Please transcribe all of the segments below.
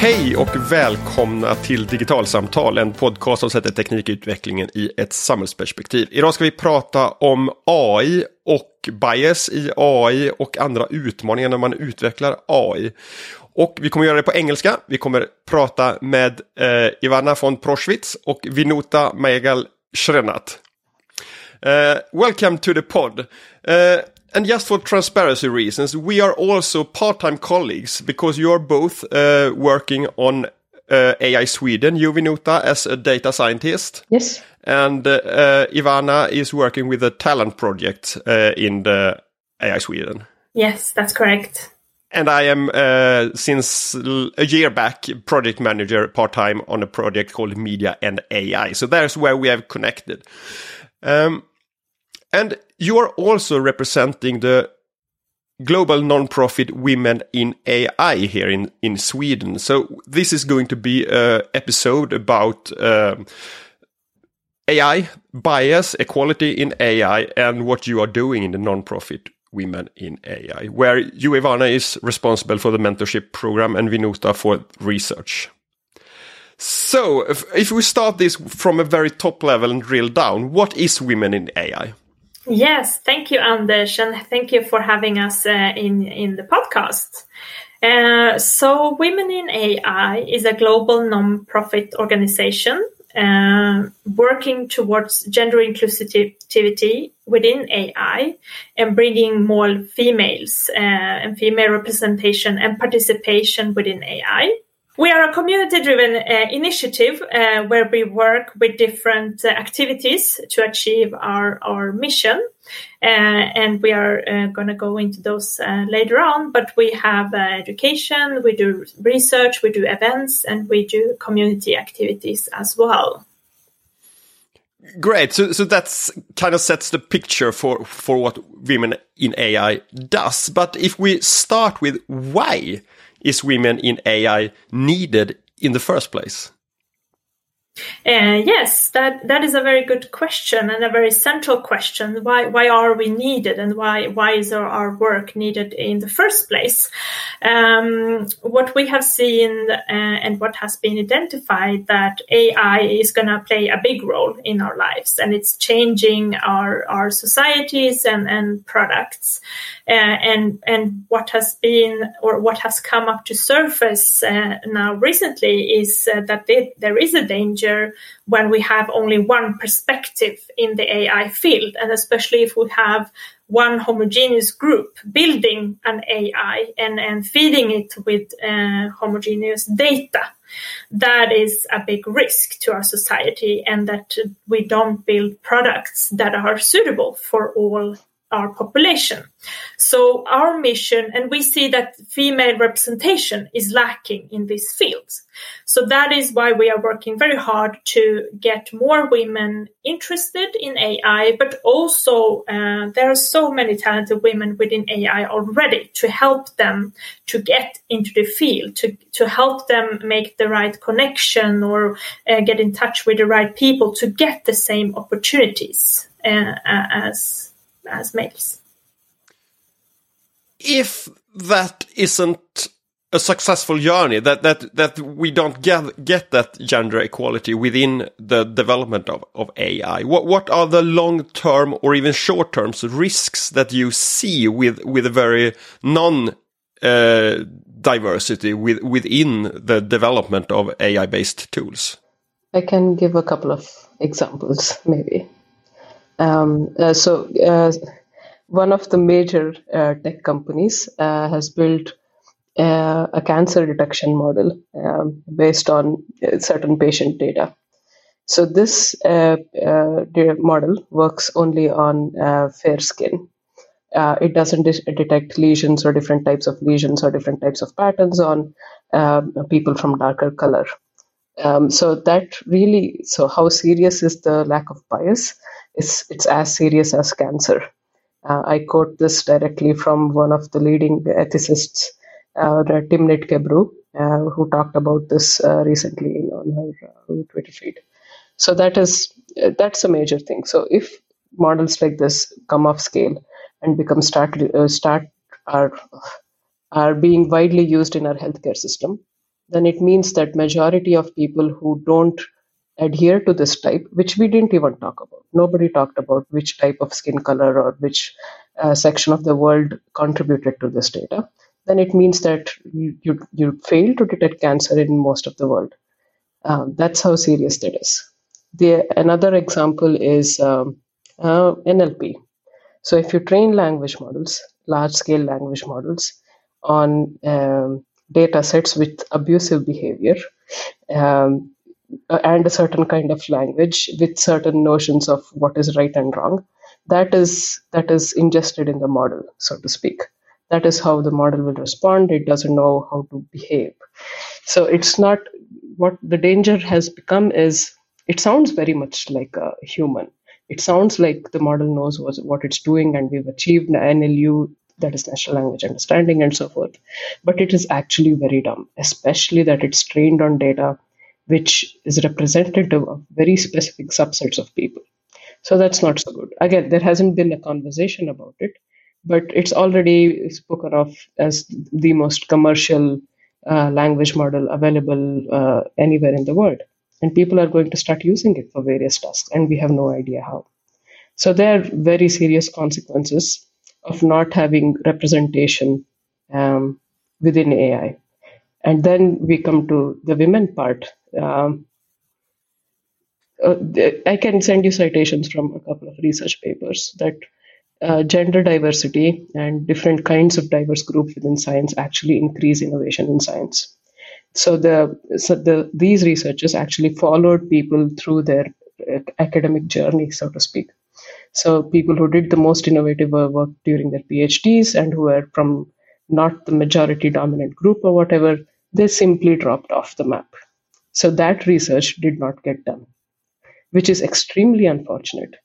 Hej och välkomna till Digitalsamtal, en podcast som sätter teknikutvecklingen i ett samhällsperspektiv. Idag ska vi prata om AI och bias i AI och andra utmaningar när man utvecklar AI. Och vi kommer göra det på engelska. Vi kommer prata med eh, Ivana von Proschwitz och Vinuta Megal Shrenat. Uh, eh, welcome to the pod. Uh, and just for transparency reasons, we are also part-time colleagues because you are both uh, working on uh, AI Sweden. You, Vinutha, as a data scientist. Yes. And uh, Ivana is working with a talent project uh, in the AI Sweden. Yes, that's correct. And I am, uh, since a year back, project manager part-time on a project called Media and AI. So there's where we have connected. Um, and you are also representing the global non-profit Women in AI here in, in Sweden. So this is going to be an episode about um, AI, bias, equality in AI, and what you are doing in the non-profit Women in AI, where you, Ivana, is responsible for the mentorship program and Vinutha for research. So, if, if we start this from a very top level and drill down, what is Women in AI? Yes, thank you, Anders, and thank you for having us uh, in in the podcast. Uh, so, Women in AI is a global non-profit organization uh, working towards gender inclusivity within AI and bringing more females uh, and female representation and participation within AI. We are a community driven uh, initiative uh, where we work with different uh, activities to achieve our, our mission. Uh, and we are uh, going to go into those uh, later on. But we have education, we do research, we do events, and we do community activities as well. Great. So, so that's kind of sets the picture for, for what Women in AI does. But if we start with why is women in AI needed in the first place? Uh, yes, that that is a very good question and a very central question. Why why are we needed and why why is our, our work needed in the first place? Um, what we have seen uh, and what has been identified that AI is going to play a big role in our lives and it's changing our our societies and and products. Uh, and and what has been or what has come up to surface uh, now recently is uh, that they, there is a danger when we have only one perspective in the AI field, and especially if we have one homogeneous group building an AI and, and feeding it with uh, homogeneous data. That is a big risk to our society, and that we don't build products that are suitable for all our population. So our mission, and we see that female representation is lacking in these fields. So that is why we are working very hard to get more women interested in AI, but also uh, there are so many talented women within AI already to help them to get into the field, to, to help them make the right connection or uh, get in touch with the right people to get the same opportunities uh, as as males. If that isn't a successful journey, that that that we don't get get that gender equality within the development of, of AI, what what are the long term or even short term risks that you see with with a very non uh, diversity with, within the development of AI based tools? I can give a couple of examples, maybe. Um, uh, so, uh, one of the major uh, tech companies uh, has built uh, a cancer detection model um, based on uh, certain patient data. So, this model works only on fair skin. it doesn't de- detect lesions or different types of lesions or different types of patterns on people from darker color. Um, so that really, so how serious is the lack of bias? It's, it's as serious as cancer. Uh, I quote this directly from one of the leading ethicists, uh, Timnit Gebru, uh, who talked about this uh, recently on her uh, Twitter feed. So that is uh, that's a major thing. So if models like this come off scale and become start start are are being widely used in our healthcare system, then it means that majority of people who don't adhere to this type, which we didn't even talk about. Nobody talked about which type of skin color or which uh, section of the world contributed to this data. Then it means that you, you, you fail to detect cancer in most of the world. Um, that's how serious that is. The, another example is um, uh, NLP. So if you train language models, large scale language models, on um, data sets with abusive behavior, um, and a certain kind of language with certain notions of what is right and wrong. That is that is ingested in the model so to speak. That is how the model will respond. It doesn't know how to behave. So it's not what the danger has become is it sounds very much like a human. It sounds like the model knows what, it's doing and we've achieved nlu that is natural language understanding and so forth. But it is actually very dumb especially that it's trained on data which is representative of very specific subsets of people. So that's not so good. Again, there hasn't been a conversation about it, but it's already spoken of as the most commercial uh, language model available uh, anywhere in the world. And people are going to start using it for various tasks, and we have no idea how. So there are very serious consequences of not having representation um, within AI. And then we come to the women part. Um, uh, I can send you citations from a couple of research papers that uh, gender diversity and different kinds of diverse groups within science actually increase innovation in science. So the so the these researchers actually followed people through their uh, academic journey, so to speak. So people who did the most innovative work during their PhDs and who were from not the majority dominant group or whatever, they simply dropped off the map. So that research did not get done, which is extremely unfortunate.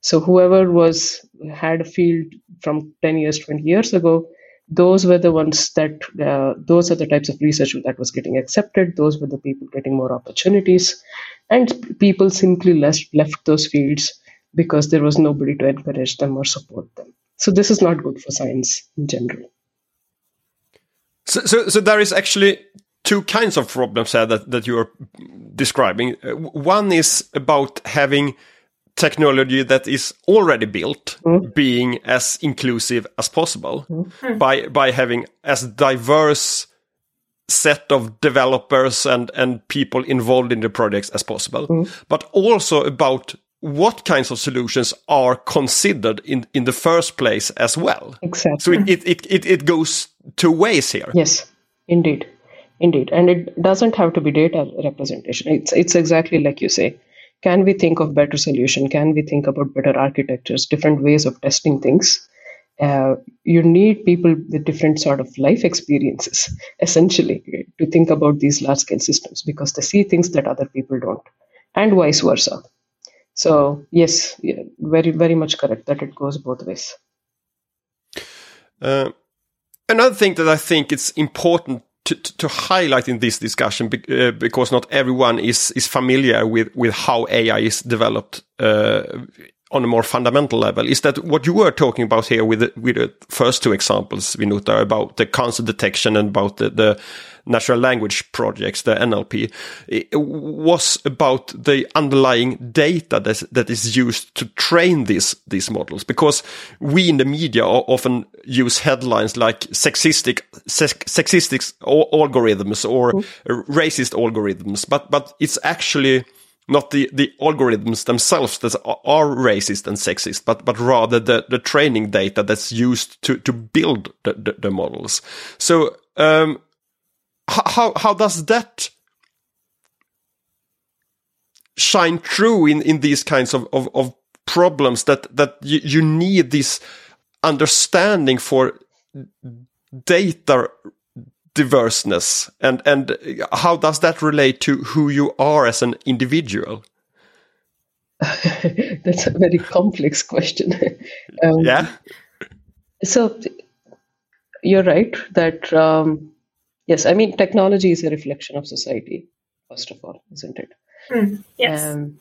So whoever was had a field from 10 years, 20 years ago, those were the ones that uh, those are the types of research that was getting accepted. Those were the people getting more opportunities, and people simply left left those fields because there was nobody to encourage them or support them. So this is not good for science in general. So, so, so there is actually two kinds of problems here that, that you are describing. Uh, one is about having technology that is already built mm. being as inclusive as possible mm. by by having as diverse set of developers and and people involved in the projects as possible mm. but also about what kinds of solutions are considered in, in the first place as well. Exactly. So it, it, it, it goes two ways here. Yes, indeed. Indeed. And it doesn't have to be data representation. It's, it's exactly like you say. Can we think of better solution? Can we think about better architectures, different ways of testing things? Uh, you need people with different sort of life experiences, essentially, to think about these large scale systems because they see things that other people don't, and vice versa. So yes, yeah, very very much correct that it goes both ways. Uh, another thing that I think it's important to, to, highlight in this discussion uh, because not everyone is is familiar with with how AI is developed uh, on a more fundamental level is that what you were talking about here with the, with the first two examples, Vinutha, about the cancer detection and about the, the natural language projects, the NLP, was about the underlying data that, that is used to train these, these models. Because we in the media often use headlines like sexistic, sexistic algorithms or mm. racist algorithms, but, but it's actually not the, the algorithms themselves that are racist and sexist, but, but rather the, the training data that's used to, to build the, the, the models. So, um, how, how does that shine through in, in these kinds of, of, of problems that, that you, you need this understanding for data diverseness? And and how does that relate to who you are as an individual? That's a very complex question. Um, yeah. so you're right that um, yes i mean technology is a reflection of society first of all isn't it? Mm, yes. Um,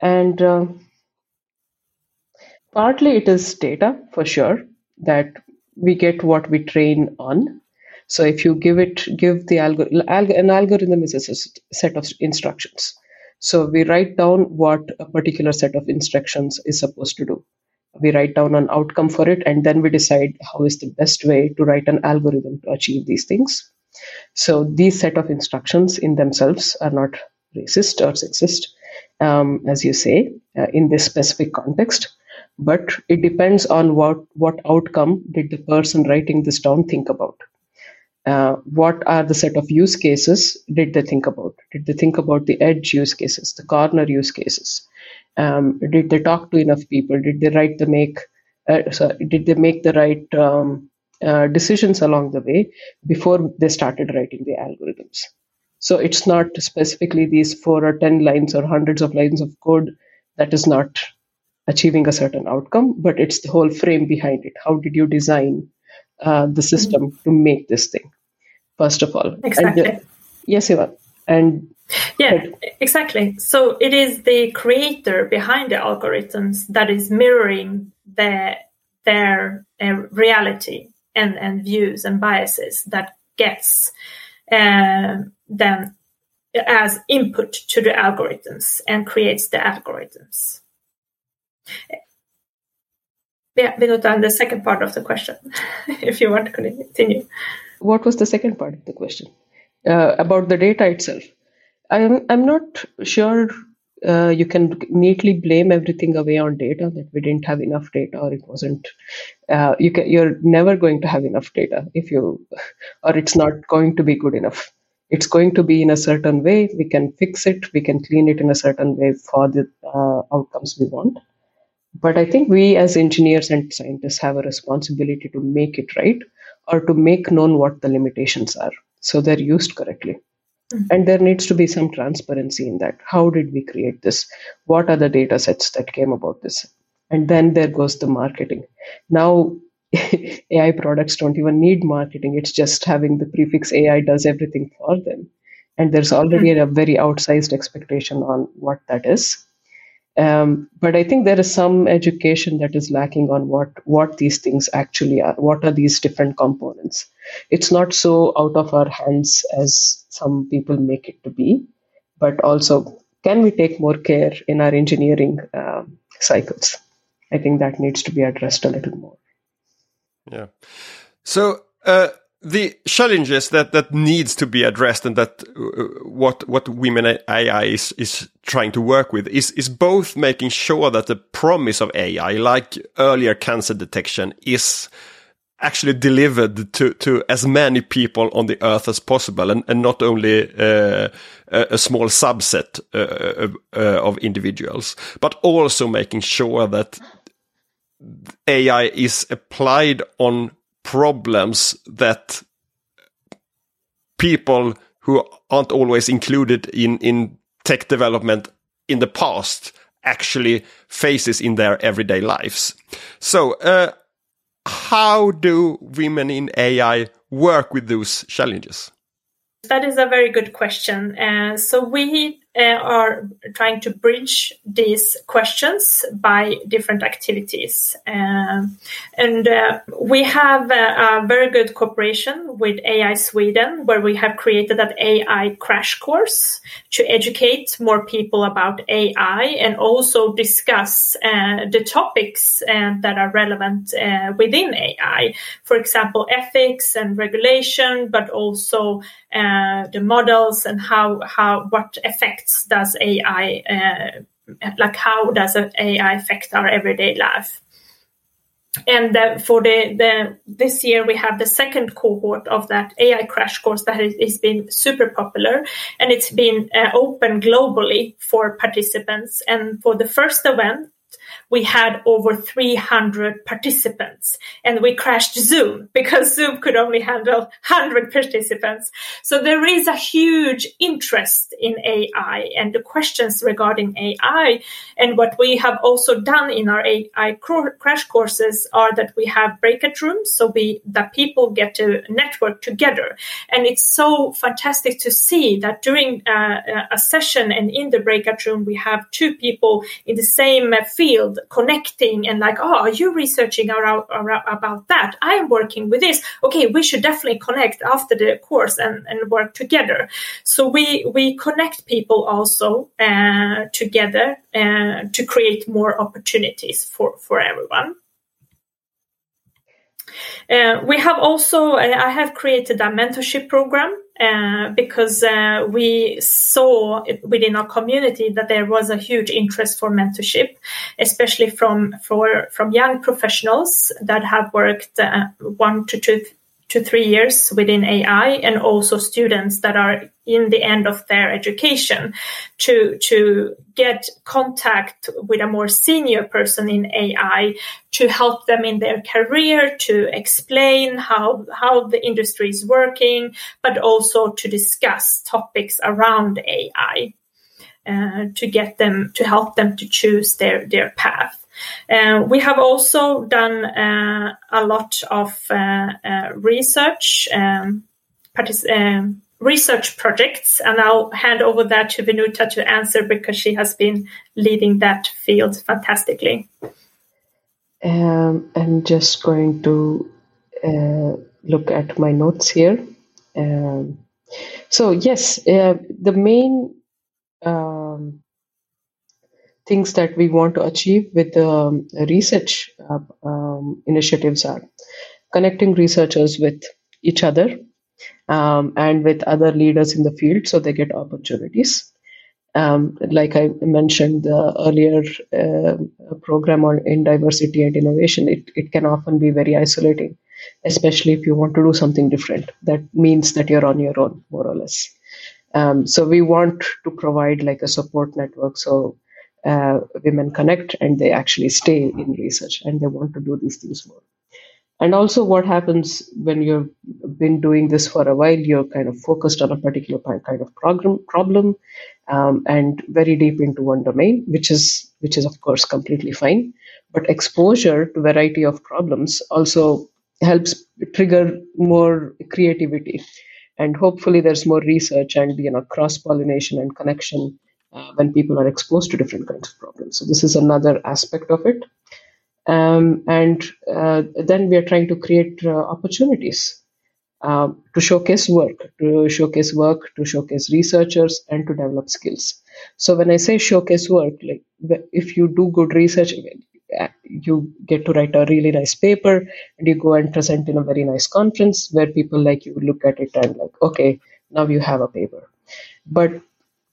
and uh, partly it is data for sure that we get what we train on So if you give it, give the algorithm, an algorithm is a set of instructions. So we write down what a particular set of instructions is supposed to do. We write down an outcome for it, and then we decide how is the best way to write an algorithm to achieve these things. So these set of instructions in themselves are not racist or sexist, um, as you say, uh, in this specific context. But it depends on what what outcome did the person writing this down think about. Uh, what are the set of use cases did they think about? Did they think about the edge use cases, the corner use cases? Um, did they talk to enough people? Did they write the make? Uh, sorry, did they make the right um, uh, decisions along the way before they started writing the algorithms? So it's not specifically these four or ten lines or hundreds of lines of code that is not achieving a certain outcome, but it's the whole frame behind it. How did you design uh, the system mm-hmm. to make this thing? First of all. Exactly. And, uh, yes, Eva. And yeah, exactly. So it is the creator behind the algorithms that is mirroring their their uh, reality and, and views and biases that gets uh, them as input to the algorithms and creates the algorithms. Yeah, Vinutha, the second part of the question, if you want to continue. What was the second part of the question uh, about the data itself? I'm I'm not sure uh, you can neatly blame everything away on data that we didn't have enough data or it wasn't. Uh, you can you're never going to have enough data if you, or it's not going to be good enough. It's going to be in a certain way. We can fix it. We can clean it in a certain way for the uh, outcomes we want. But I think we as engineers and scientists have a responsibility to make it right or to make known what the limitations are so they're used correctly. Mm-hmm. And there needs to be some transparency in that. How did we create this? What are the data sets that came about this? And then there goes the marketing. Now, AI products don't even need marketing. It's just having the prefix AI does everything for them. And there's already mm-hmm. a very outsized expectation on what that is. Um, but I think there is some education that is lacking on what what these things actually are. What are these different components? It's not so out of our hands as some people make it to be, but also can we take more care in our engineering um, cycles? I think that needs to be addressed a little more. Yeah. So. Uh the challenges that that needs to be addressed and that uh, what what women AI is is trying to work with is is both making sure that the promise of AI, like earlier cancer detection, is actually delivered to to as many people on the earth as possible, and and not only uh, a, small subset uh, uh, of individuals, but also making sure that AI is applied on problems that people who aren't always included in, in tech development in the past actually faces in their everyday lives. So, uh, how do women in AI work with those challenges? That is a very good question. Uh, so we are trying to bridge these questions by different activities. Um, and uh, we have a, a, very good cooperation with AI Sweden, where we have created an AI crash course to educate more people about AI and also discuss uh, the topics uh, that are relevant uh, within AI. For example, ethics and regulation, but also uh, the models and how, how, what effects effects does AI, uh, like how does AI affect our everyday life? And uh, for the, the this year we have the second cohort of that AI crash course that has been super popular and it's been uh, open globally for participants. And for the first event, we had over 300 participants and we crashed Zoom because Zoom could only handle 100 participants. So there is a huge interest in AI and the questions regarding AI. And what we have also done in our AI crash courses are that we have breakout rooms so we, that people get to network together. And it's so fantastic to see that during uh, a session and in the breakout room, we have two people in the same field field connecting and like, oh, are you researching around, around, about that? I am working with this. Okay, we should definitely connect after the course and, and work together. So we we connect people also uh, together uh, to create more opportunities for for everyone. Uh, we have also, uh, I have created a mentorship program uh, because uh, we saw within our community that there was a huge interest for mentorship, especially from for from young professionals that have worked uh, one to two to three years within AI and also students that are in the end of their education to, to get contact with a more senior person in AI to help them in their career, to explain how, how the industry is working, but also to discuss topics around AI. Uh, to get them to help them to choose their their path. Uh, we have also done uh, a lot of uh, uh, research um, partic- um, research projects, and I'll hand over that to Vinutha to answer because she has been leading that field fantastically. Um, I'm just going to uh, look at my notes here. Um, so yes, the main um, things that we want to achieve with the um, research uh, um, initiatives are connecting researchers with each other um, and with other leaders in the field so they get opportunities. Um, like I mentioned the earlier uh, program on in diversity and innovation, it, it can often be very isolating, especially if you want to do something different. That means that you're on your own, more or less. Um, so we want to provide like a support network so uh, women connect and they actually stay in research and they want to do these things more. And also, what happens when you've been doing this for a while, you're kind of focused on a particular kind of program, problem um, and very deep into one domain, which is which is of course completely fine. But exposure to variety of problems also helps trigger more creativity, and hopefully there's more research and you know cross pollination and connection uh, when people are exposed to different kinds of problems. So this is another aspect of it. Um, and uh, then we are trying to create uh, opportunities uh, to showcase work, to showcase work, to showcase researchers, and to develop skills. So when I say showcase work, like if you do good research, uh, you get to write a really nice paper and you go and present in a very nice conference where people like you look at it and like, okay, now you have a paper. But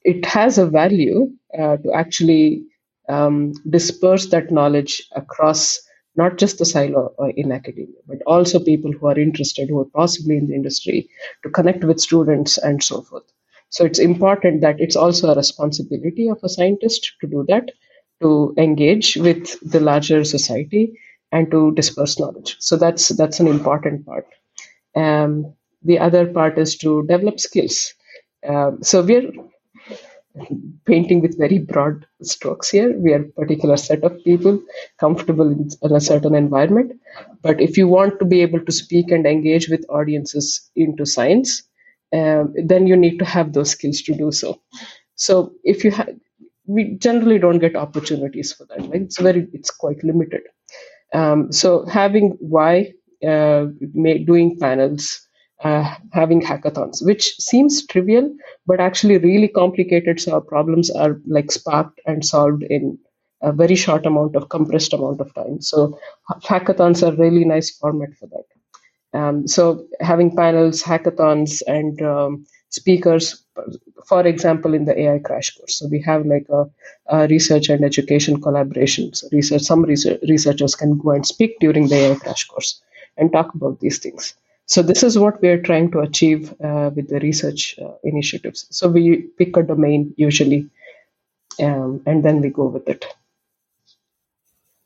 it has a value uh, to actually um, disperse that knowledge across not just the silo uh, in academia, but also people who are interested, who are possibly in the industry, to connect with students and so forth. So it's important that it's also a responsibility of a scientist to do that, to engage with the larger society and to disperse knowledge. So that's that's an important part. Um, the other part is to develop skills. Um, so we're painting with very broad strokes here. We are a particular set of people comfortable in, a certain environment. But if you want to be able to speak and engage with audiences into science, um, then you need to have those skills to do so. So if you have, we generally don't get opportunities for that. Right? It's very, it's quite limited. Um, so having why uh, doing panels uh, having hackathons, which seems trivial, but actually really complicated. So our problems are like sparked and solved in a very short amount of compressed amount of time. So hackathons are really nice format for that. Um, so having panels, hackathons, and um, speakers, for example, in the AI crash course. So we have like a, a research and education collaboration. So research, some research, researchers can go and speak during the AI crash course and talk about these things. So this is what we are trying to achieve uh, with the research uh, initiatives. So we pick a domain usually, um, and then we go with it.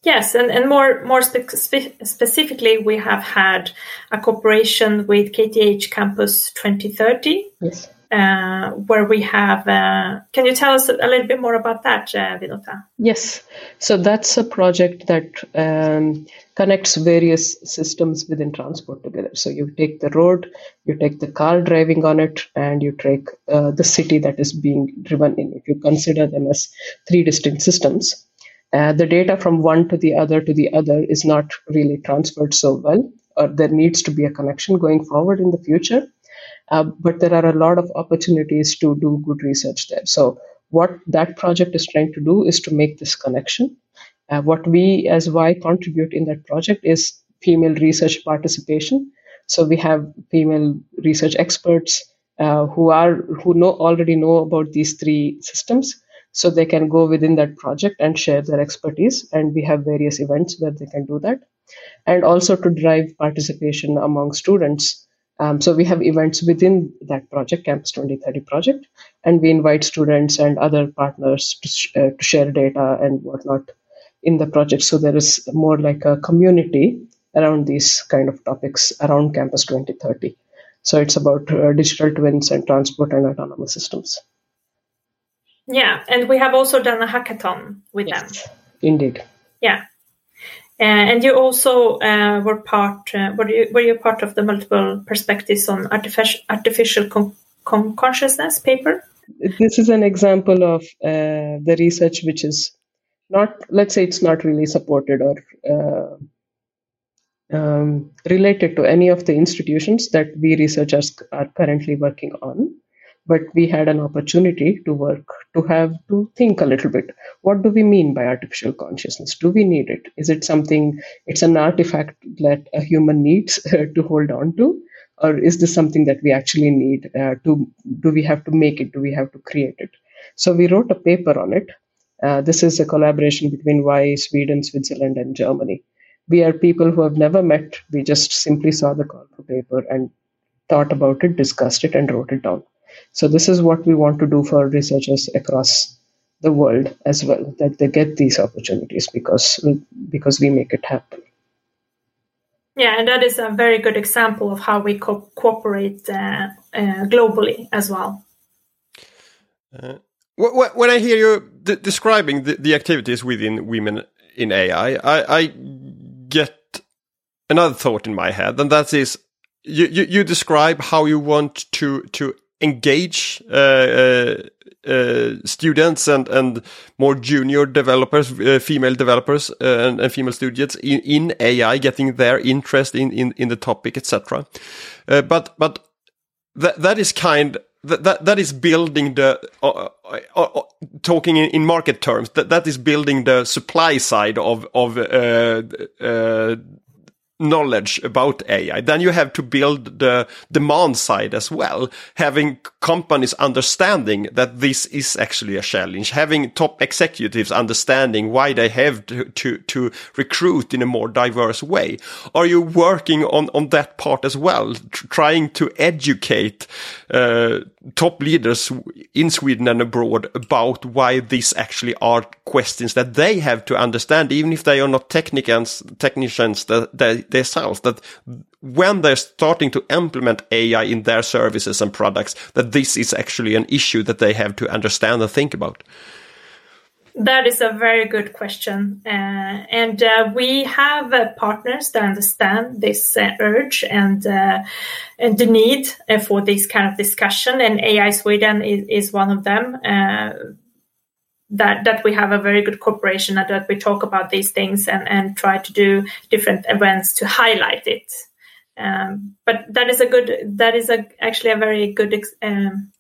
Yes, and, and more more spe- specifically, we have had a cooperation with KTH Campus 2030. Yes uh, where we have. Uh, can you tell us a little bit more about that, uh, Vinutha? Yes. So that's a project that um, connects various systems within transport together. So you take the road, you take the car driving on it, and you take uh, the city that is being driven in. If you consider them as three distinct systems, uh, the data from one to the other to the other is not really transferred so well, or there needs to be a connection going forward in the future. Uh, but there are a lot of opportunities to do good research there. So, what that project is trying to do is to make this connection. Uh, what we as WAI contribute in that project is female research participation. So, we have female research experts uh, who are who know already know about these three systems so they can go within that project and share their expertise and we have various events where they can do that and also to drive participation among students um, so we have events within that project campus 2030 project and we invite students and other partners to, sh- uh, to share data and whatnot in the project so there is more like a community around these kind of topics around campus 2030 so it's about uh, digital twins and transport and autonomous systems yeah, and we have also done a hackathon with yes, them. Indeed. Yeah. Uh, and you also uh, were part uh, were you were you part of the multiple perspectives on artificial artificial con- con- consciousness paper? This is an example of the research which is not let's say it's not really supported or um, related to any of the institutions that we researchers are currently working on but we had an opportunity to work to have to think a little bit. What do we mean by artificial consciousness? Do we need it? Is it something it's an artifact that a human needs to hold on to? Or is this something that we actually need uh, to do we have to make it? Do we have to create it? So we wrote a paper on it. Uh, this is a collaboration between WAI Sweden switzerland and germany. We are people who have never met. We just simply saw the call for paper and thought about it discussed it and wrote it down so this is what we want to do for researchers across the world as well, that they get these opportunities because because we make it happen. Yeah, and that is a very good example of how we co- cooperate uh, uh, globally as well. Uh, when I hear you d- describing the, the, activities within Women in AI, I, I, get another thought in my head, and that is you, you, you describe how you want to to engage uh, uh, uh, students and and more junior developers, female developers and, and, female students in, in AI, getting their interest in in, in the topic, etc. but but that that is kind that, that that is building the uh, uh, uh, talking in, in, market terms that that is building the supply side of of knowledge about AI. Then you have to build the demand side as well, having companies understanding that this is actually a challenge, having top executives understanding why they have to, to, to recruit in a more diverse way. Are you working on, on that part as well, trying to educate uh, top leaders in Sweden and abroad about why these actually are questions that they have to understand, even if they are not technicians, technicians that they, themselves, that when they're starting to implement AI in their services and products, that this is actually an issue that they have to understand and think about. That is a very good question. Uh, and uh, we have uh, partners that understand this uh, urge and, uh, and the need uh, for this kind of discussion. And AI Sweden is, is one of them. That, that we have a very good cooperation and that we talk about these things and, and try to do different events to highlight it. Um, but that is a good, that is a, actually a very good um,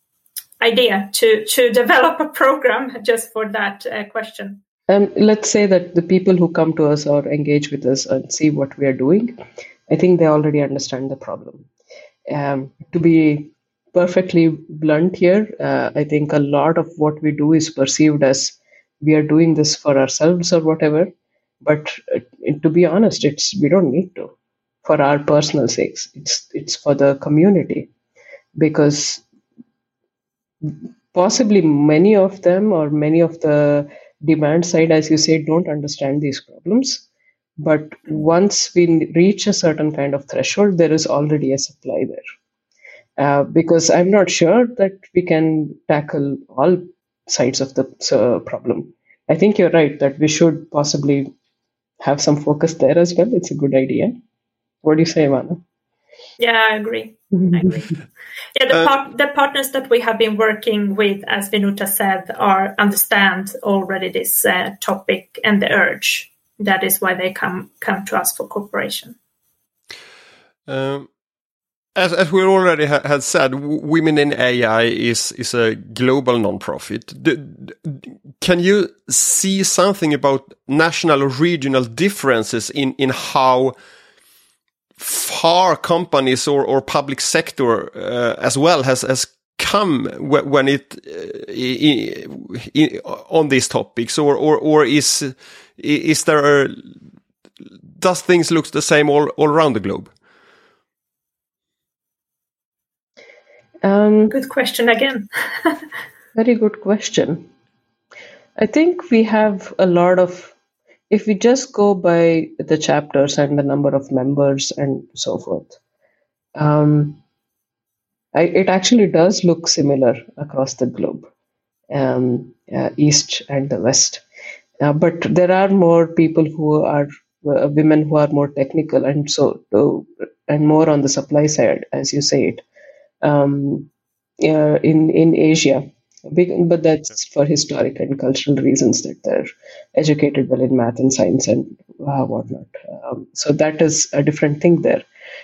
idea to to develop a program just for that uh, question um, let's say that the people who come to us or engage with us and see what we are doing i think they already understand the problem um, to be perfectly blunt here uh, i think a lot of what we do is perceived as we are doing this for ourselves or whatever but uh, to be honest it's we don't need to for our personal sakes it's it's for the community because possibly many of them or many of the demand side, as you say, don't understand these problems. But once we reach a certain kind of threshold, there is already a supply there. Uh, because I'm not sure that we can tackle all sides of the uh, problem. I think you're right that we should possibly have some focus there as well. It's a good idea. What do you say, Ivana? Yeah, I agree. I agree. Yeah, the, uh, part, the partners that we have been working with, as Vinutha said, are understand already this uh, topic and the urge. That is why they come come to us for cooperation. Um, as, as we already ha had said, Women in AI is is a global nonprofit. can you see something about national or regional differences in in how far companies or, or public sector uh, as well has has come when it uh, on these topics or or or is is there a, does things look the same all all around the globe um, good question again. very good question. I think we have a lot of if we just go by the chapters and the number of members and so forth, um, I, it actually does look similar across the globe, um, uh, east and the west. Uh, but there are more people who are uh, women who are more technical and so uh, and more on the supply side, as you say it, um, in in Asia but that's for historic and cultural reasons that they're educated well in math and science and uh, whatnot. Um, so that is a different thing there.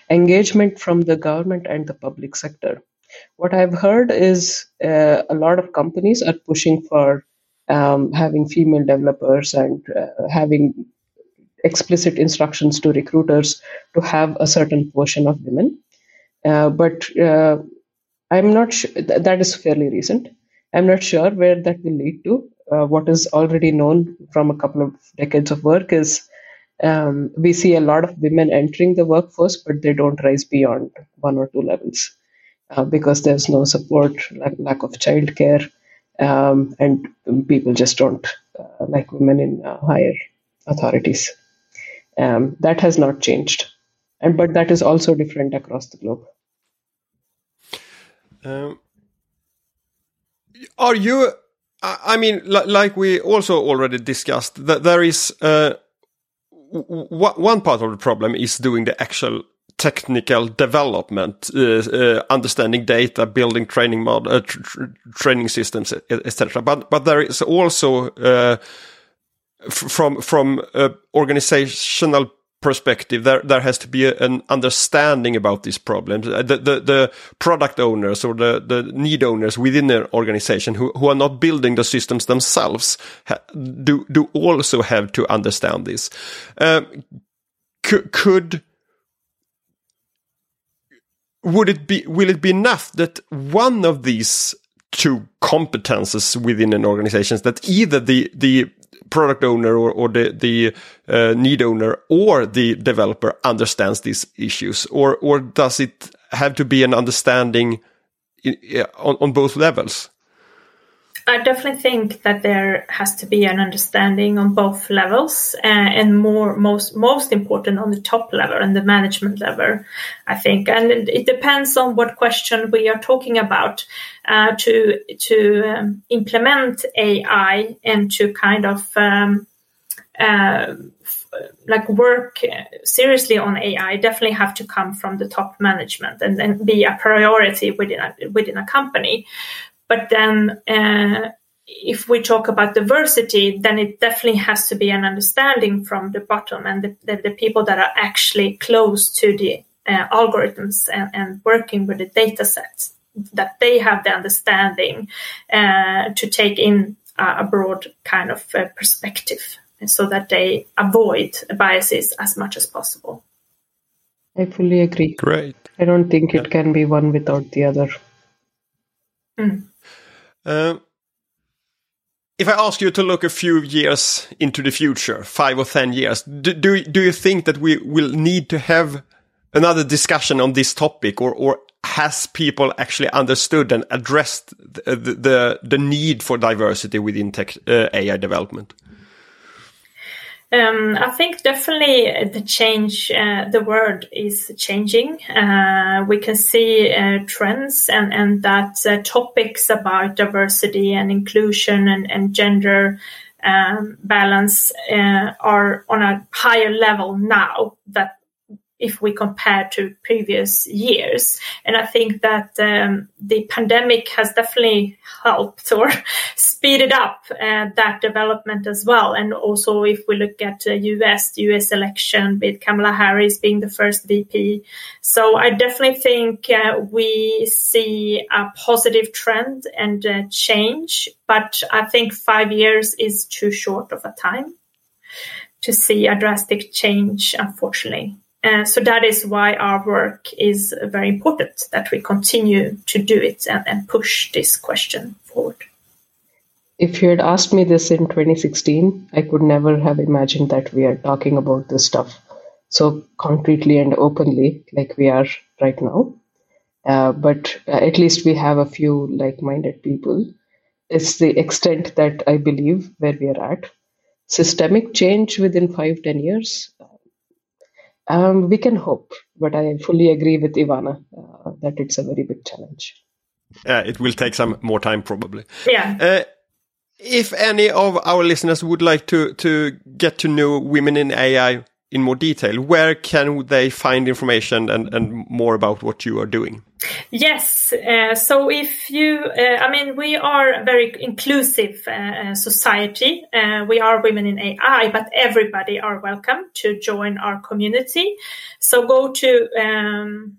Engagement from the government and the public sector. What I've heard is uh, a lot of companies are pushing for um, having female developers and uh, having explicit instructions to recruiters to have a certain portion of women. Uh, but uh, I'm not sure th- that is fairly recent. I'm not sure where that will lead to. Uh, what is already known from a couple of decades of work is um, we see a lot of women entering the workforce, but they don't rise beyond one or two levels uh, because there's no support, lack, lack of childcare, um, and people just don't uh, like women in uh, higher authorities. Um, that has not changed, and but that is also different across the globe. Um, are you? I mean, like we also already discussed, that there is uh, one part of the problem is doing the actual technical development, uh, uh, understanding data, building training model, uh, tr training systems, etc. But but there is also uh, from from organizational perspective, there there has to be a, an understanding about these problems. Uh, the, the, the product owners or the the need owners within the organization who who are not building the systems themselves do do also have to understand this. Um, could would it be will it be enough that one of these two competences within an organization that either the the product owner or, or the, the uh, need owner or the developer understands these issues? Or, or does it have to be an understanding in, on, on both levels? I definitely think that there has to be an understanding on both levels, uh, and more most most important on the top level and the management level. I think, and it, depends on what question we are talking about. Uh, to to um, implement AI and to kind of um, uh, like work seriously on AI definitely have to come from the top management and, and be a priority within a, within a company. But then, uh, if we talk about diversity, then it definitely has to be an understanding from the bottom and the, the, the people that are actually close to the uh, algorithms and, and, working with the data sets, that they have the understanding uh, to take in a broad kind of uh, perspective so that they avoid biases as much as possible. I fully agree. Great. I don't think it can be one without the other. Mm. Uh, if I ask you to look a few years into the future, five or ten years, do, do, do you think that we will need to have another discussion on this topic, or, or has people actually understood and addressed the the, the need for diversity within tech, uh, AI development? Um, I think definitely the change, uh, the world is changing. Uh, we can see uh, trends and, and that uh, topics about diversity and inclusion and, and gender um, balance uh, are on a higher level now that if we compare to previous years. And I think that um, the pandemic has definitely helped or speeded up uh, that development as well. And also, if we look at the US, the US election with Kamala Harris being the first VP. So I definitely think uh, we see a positive trend and uh, change, but I think five years is too short of a time to see a drastic change, unfortunately. Uh, so that is why our work is very important that we continue to do it and, and, push this question forward. If you had asked me this in 2016, I could never have imagined that we are talking about this stuff so concretely and openly like we are right now. Uh, but uh, at least we have a few like minded people. It's the extent that I believe where we are at systemic change within five ten years um, we can hope but i fully agree with ivana uh, that it's a very big challenge. Uh, it will take some more time probably. Yeah. Uh, if any of our listeners would like to to get to know women in ai in more detail, where can they find information and, and more about what you are doing? Yes. Uh, so if you, uh, I mean, we are a very inclusive uh, society. Uh, we are women in AI, but everybody are welcome to join our community. So go to um,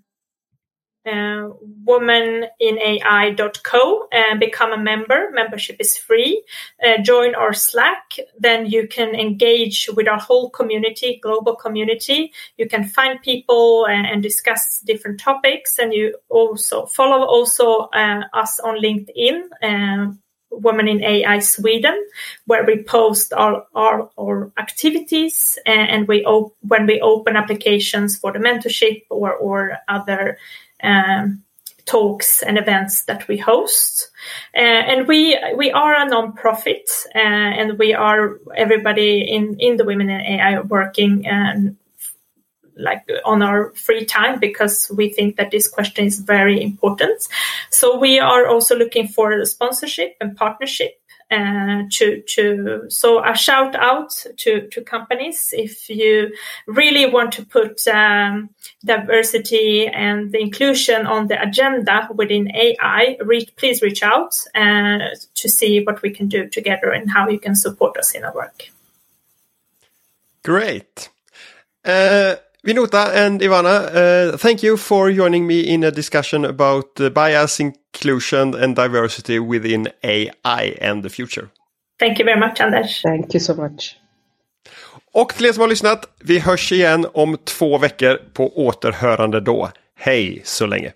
uh, womeninai.co and become a member. Membership is free. Uh, join our Slack. Then you can engage with our whole community, global community. You can find people and, and discuss different topics. And you also follow also uh, us on LinkedIn. Um, Women in AI Sweden, where we post our our, our activities and, and we op- when we open applications for the mentorship or or other um, talks and events that we host. Uh, and we we are a non-profit, uh, and we are everybody in in the Women in AI working and like on our free time because we think that this question is very important. So we are also looking for sponsorship and partnership uh, to to so a shout out to to companies if you really want to put um, diversity and the inclusion on the agenda within AI. Re- please reach out uh, to see what we can do together and how you can support us in our work. Great. Uh, and Ivana, uh, thank you for joining me in a discussion about uh, bias, inclusion and diversity within AI and the future. Thank you very much, Anders. Thank you so much. Och till er som har lyssnat, vi hörs igen om två veckor på återhörande då. Hej så länge!